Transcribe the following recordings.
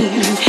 You.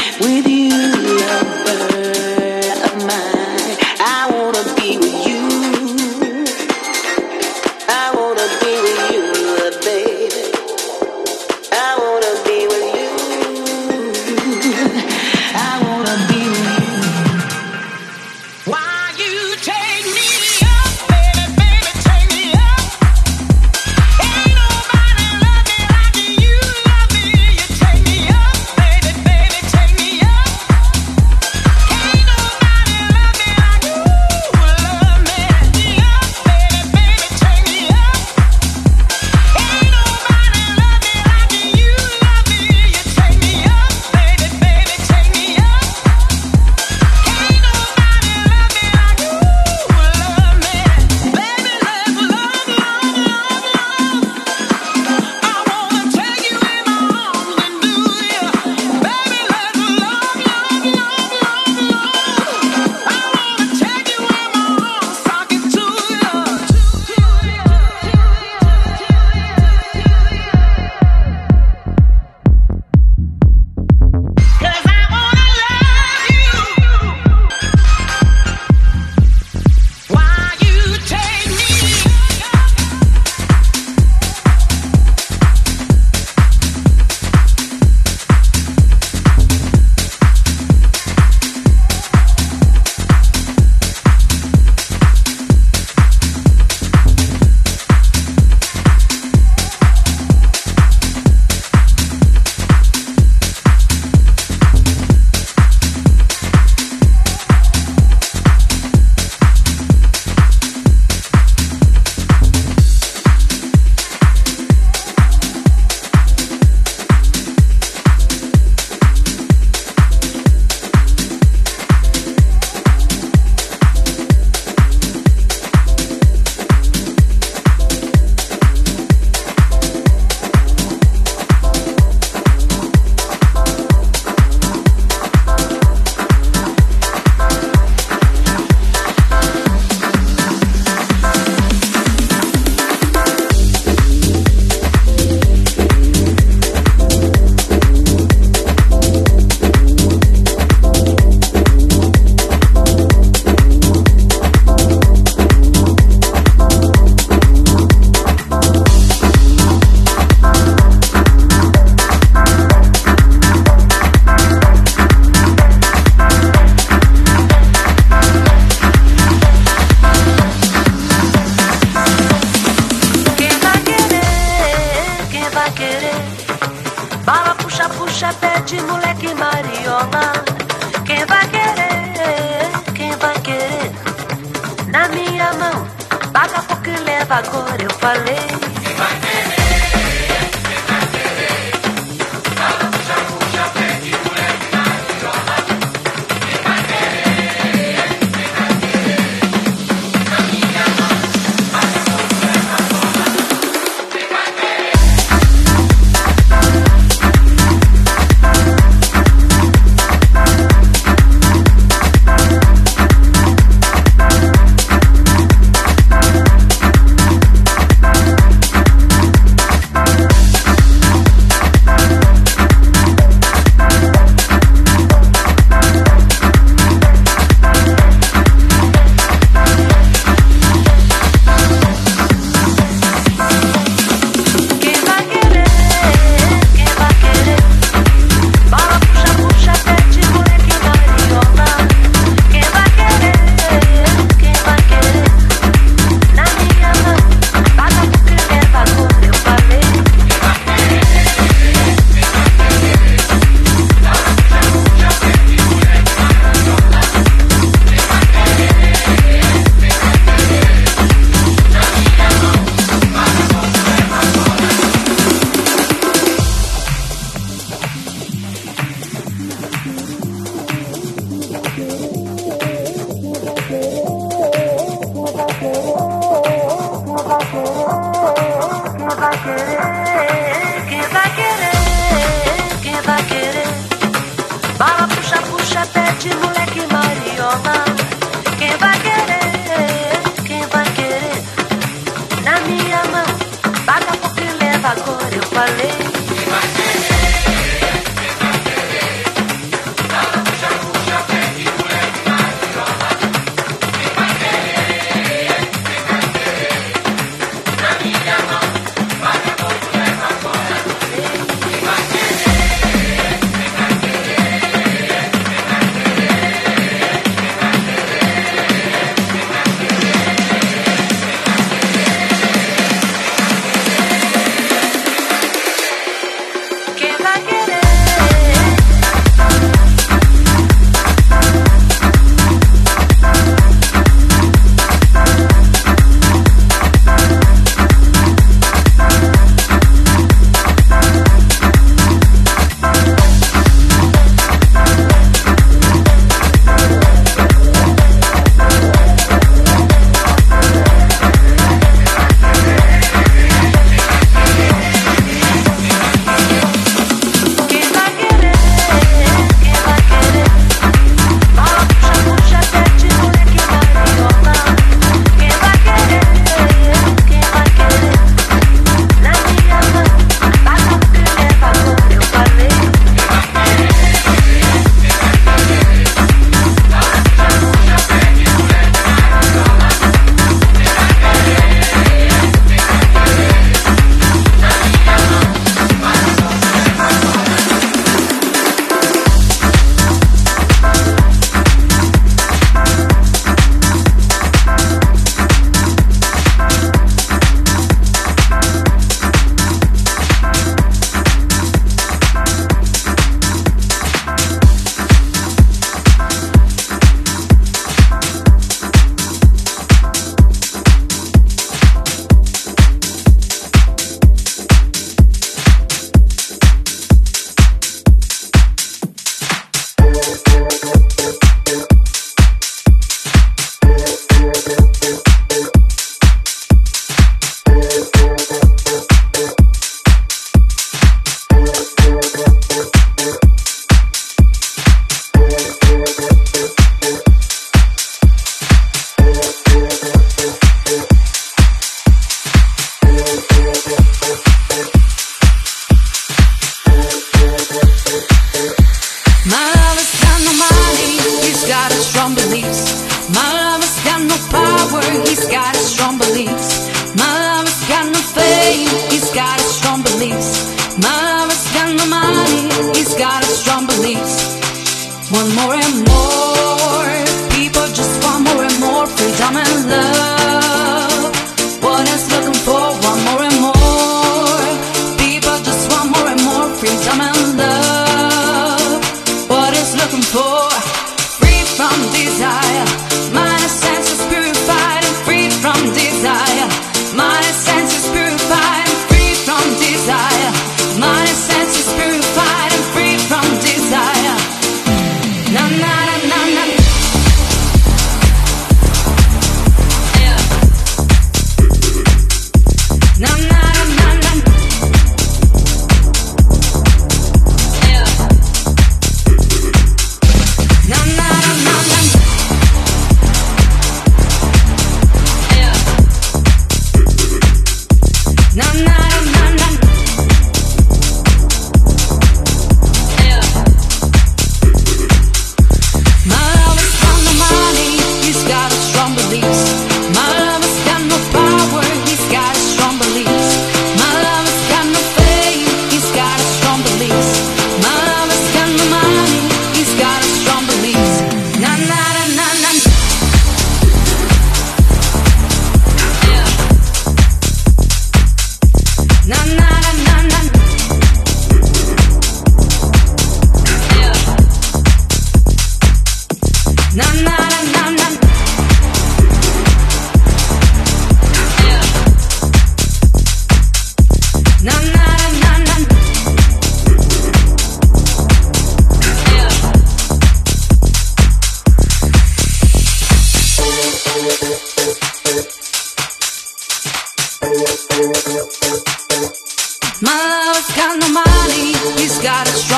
agora eu falei.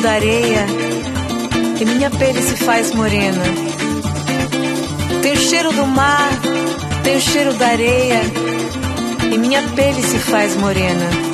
da areia e minha pele se faz morena. Tem o cheiro do mar, tem o cheiro da areia e minha pele se faz morena.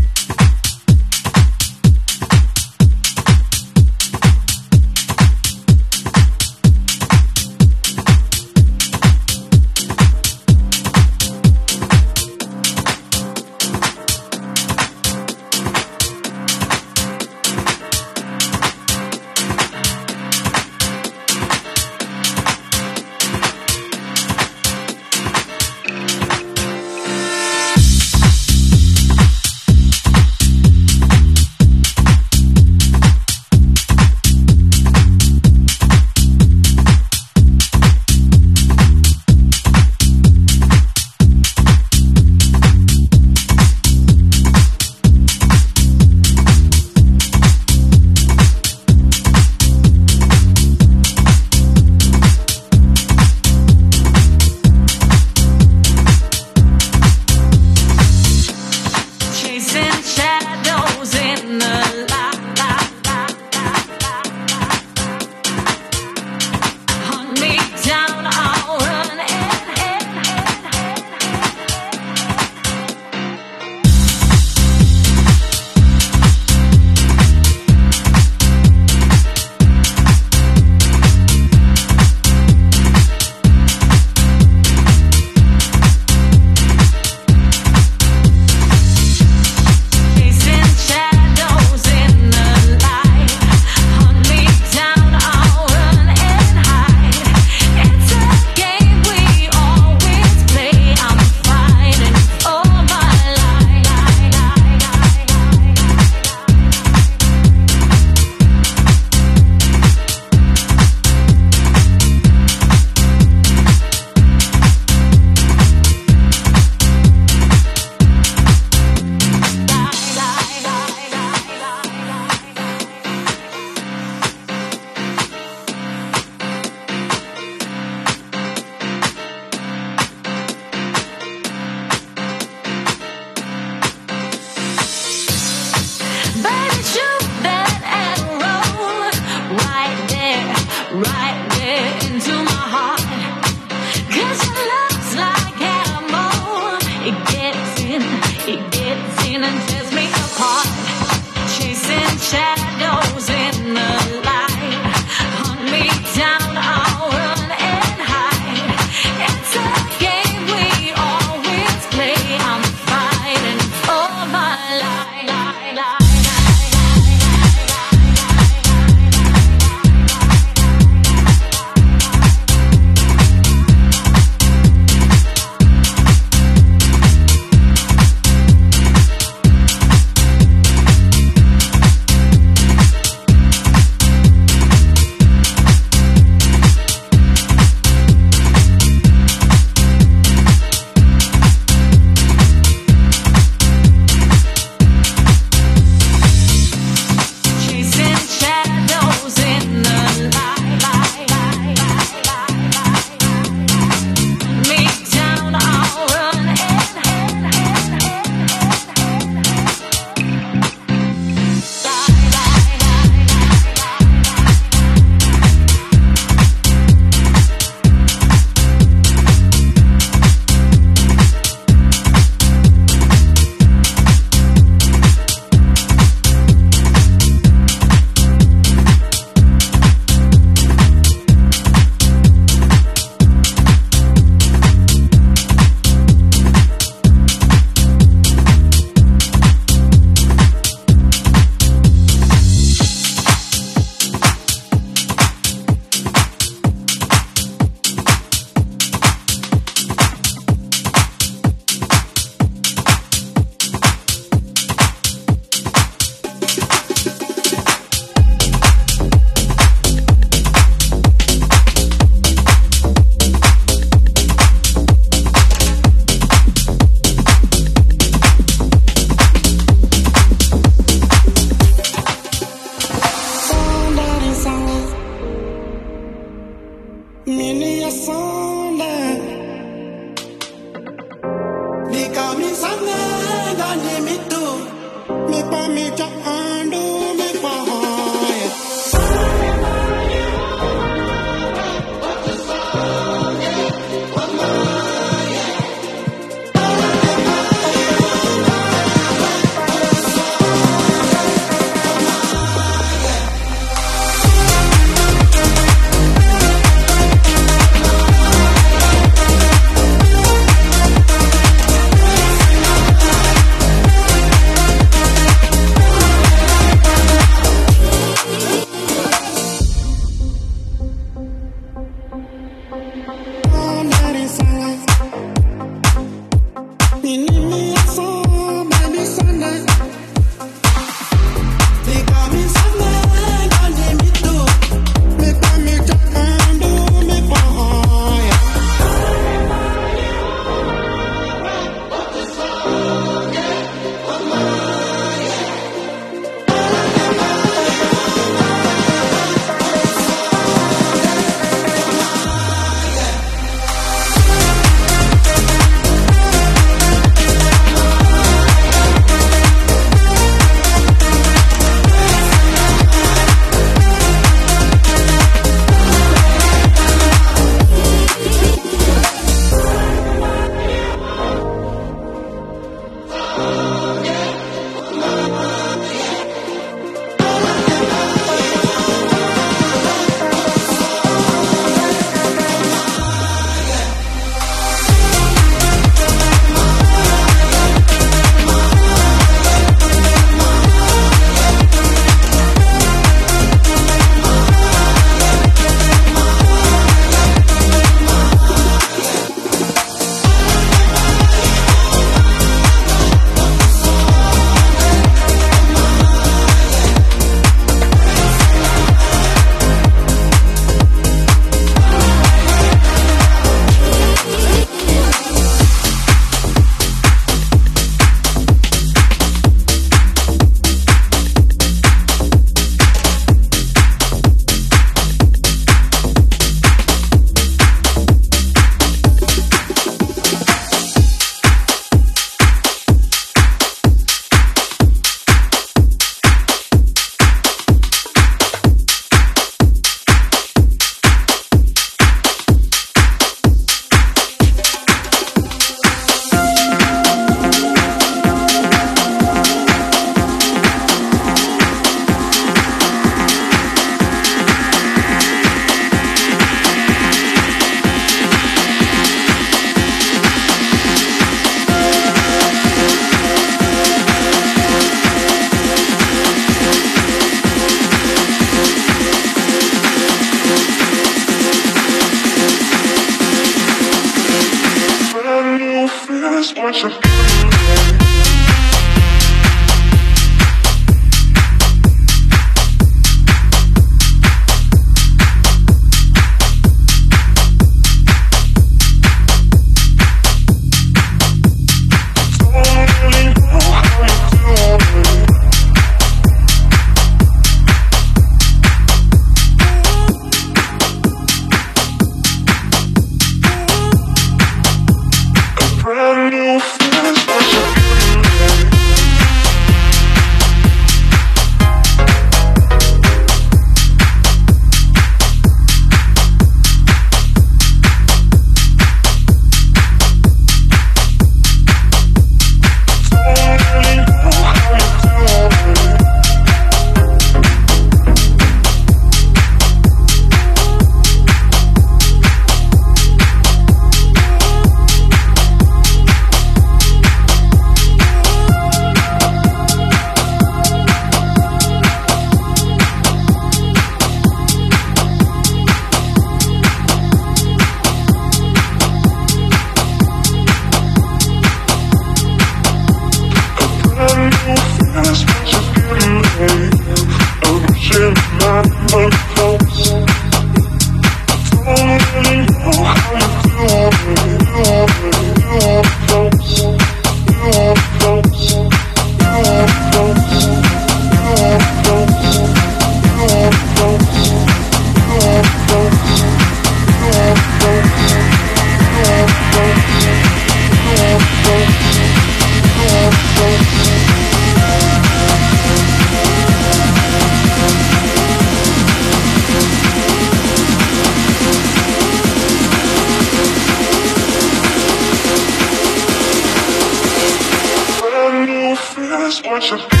passion.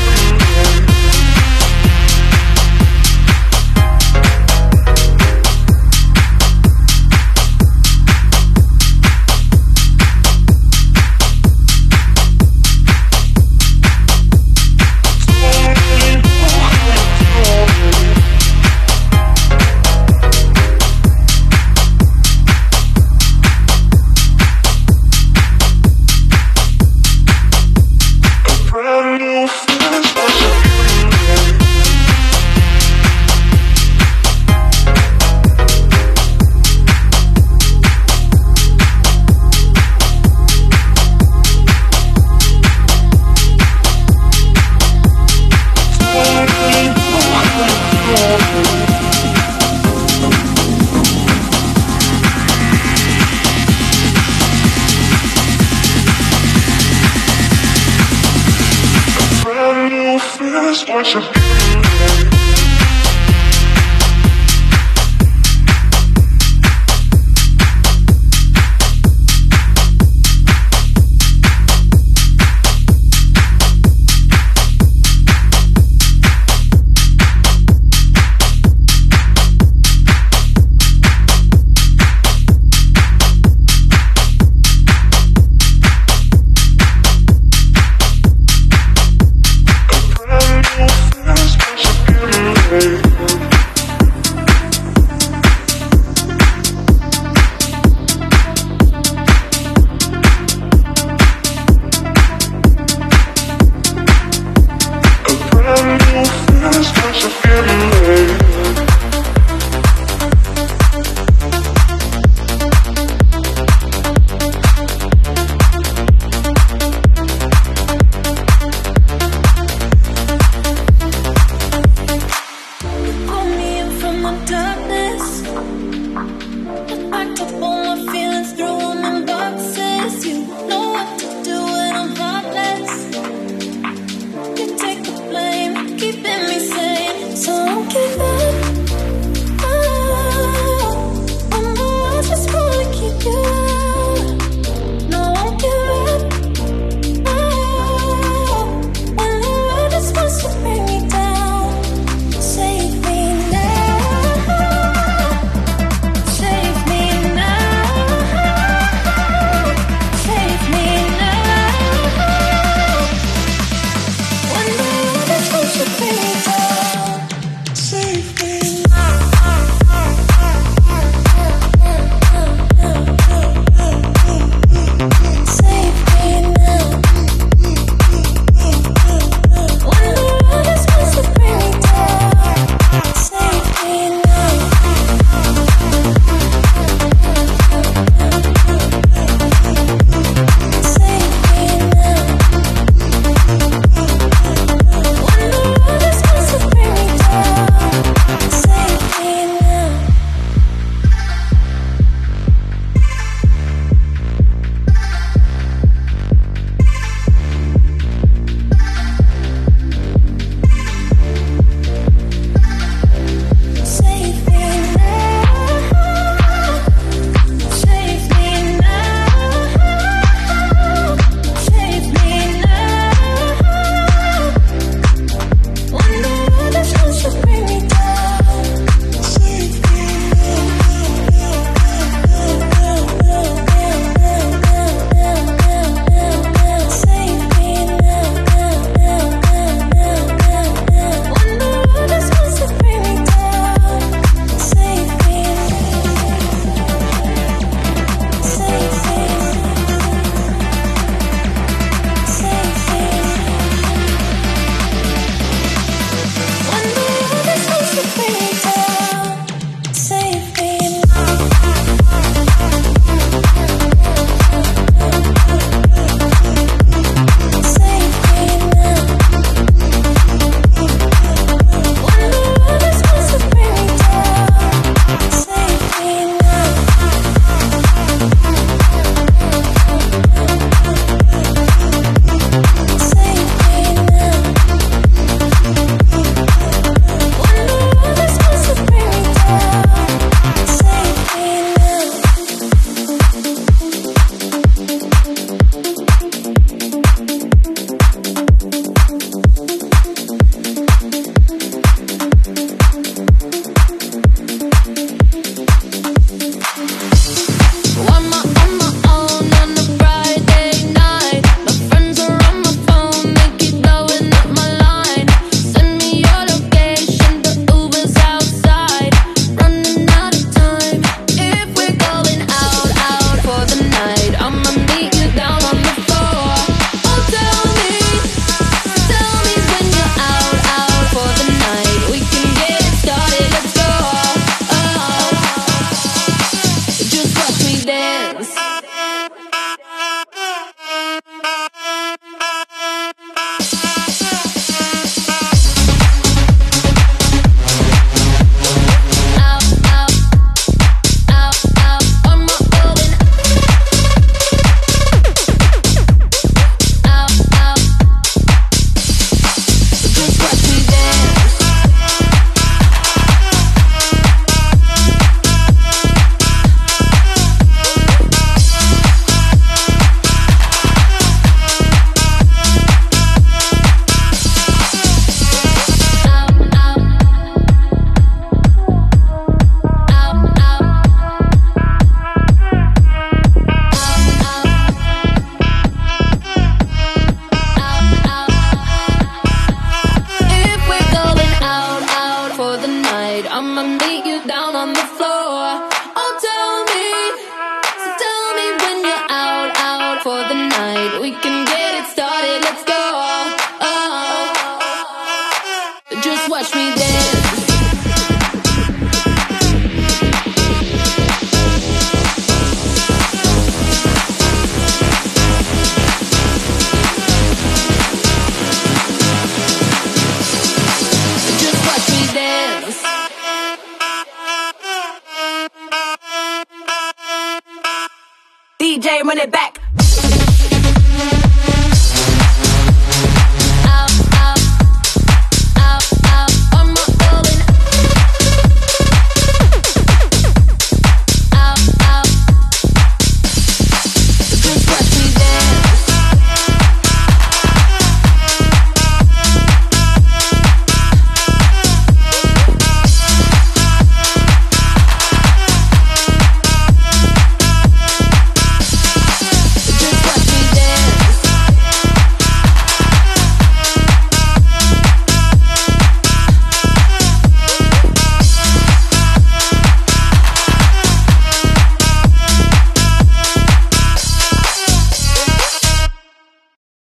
Run it back.